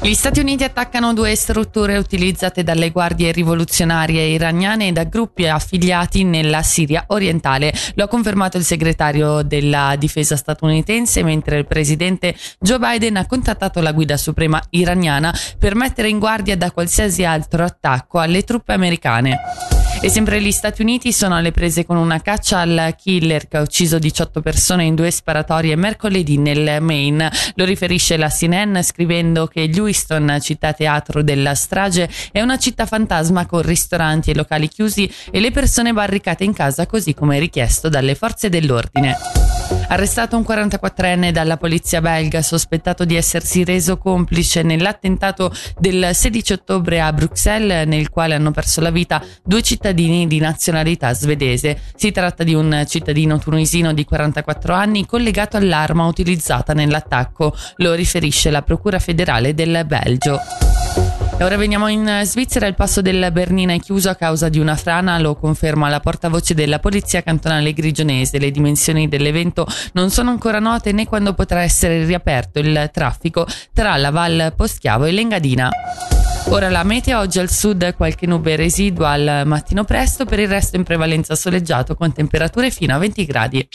Gli Stati Uniti attaccano due strutture utilizzate dalle guardie rivoluzionarie iraniane e da gruppi affiliati nella Siria orientale. Lo ha confermato il segretario della difesa statunitense, mentre il presidente Joe Biden ha contattato la guida suprema iraniana per mettere in guardia da qualsiasi altro attacco alle truppe americane. E sempre gli Stati Uniti sono alle prese con una caccia al killer che ha ucciso 18 persone in due sparatorie mercoledì nel Maine. Lo riferisce la CNN scrivendo che Lewiston, città teatro della strage, è una città fantasma con ristoranti e locali chiusi e le persone barricate in casa così come richiesto dalle forze dell'ordine. Arrestato un 44enne dalla polizia belga sospettato di essersi reso complice nell'attentato del 16 ottobre a Bruxelles nel quale hanno perso la vita due cittadini di nazionalità svedese. Si tratta di un cittadino tunisino di 44 anni collegato all'arma utilizzata nell'attacco, lo riferisce la Procura federale del Belgio. E ora veniamo in Svizzera, il passo del Bernina è chiuso a causa di una frana, lo conferma la portavoce della Polizia Cantonale Grigionese. Le dimensioni dell'evento non sono ancora note né quando potrà essere riaperto il traffico tra la Val Poschiavo e l'Engadina. Ora la meteo oggi al sud qualche nube residua al mattino presto, per il resto in prevalenza soleggiato con temperature fino a 20 gradi.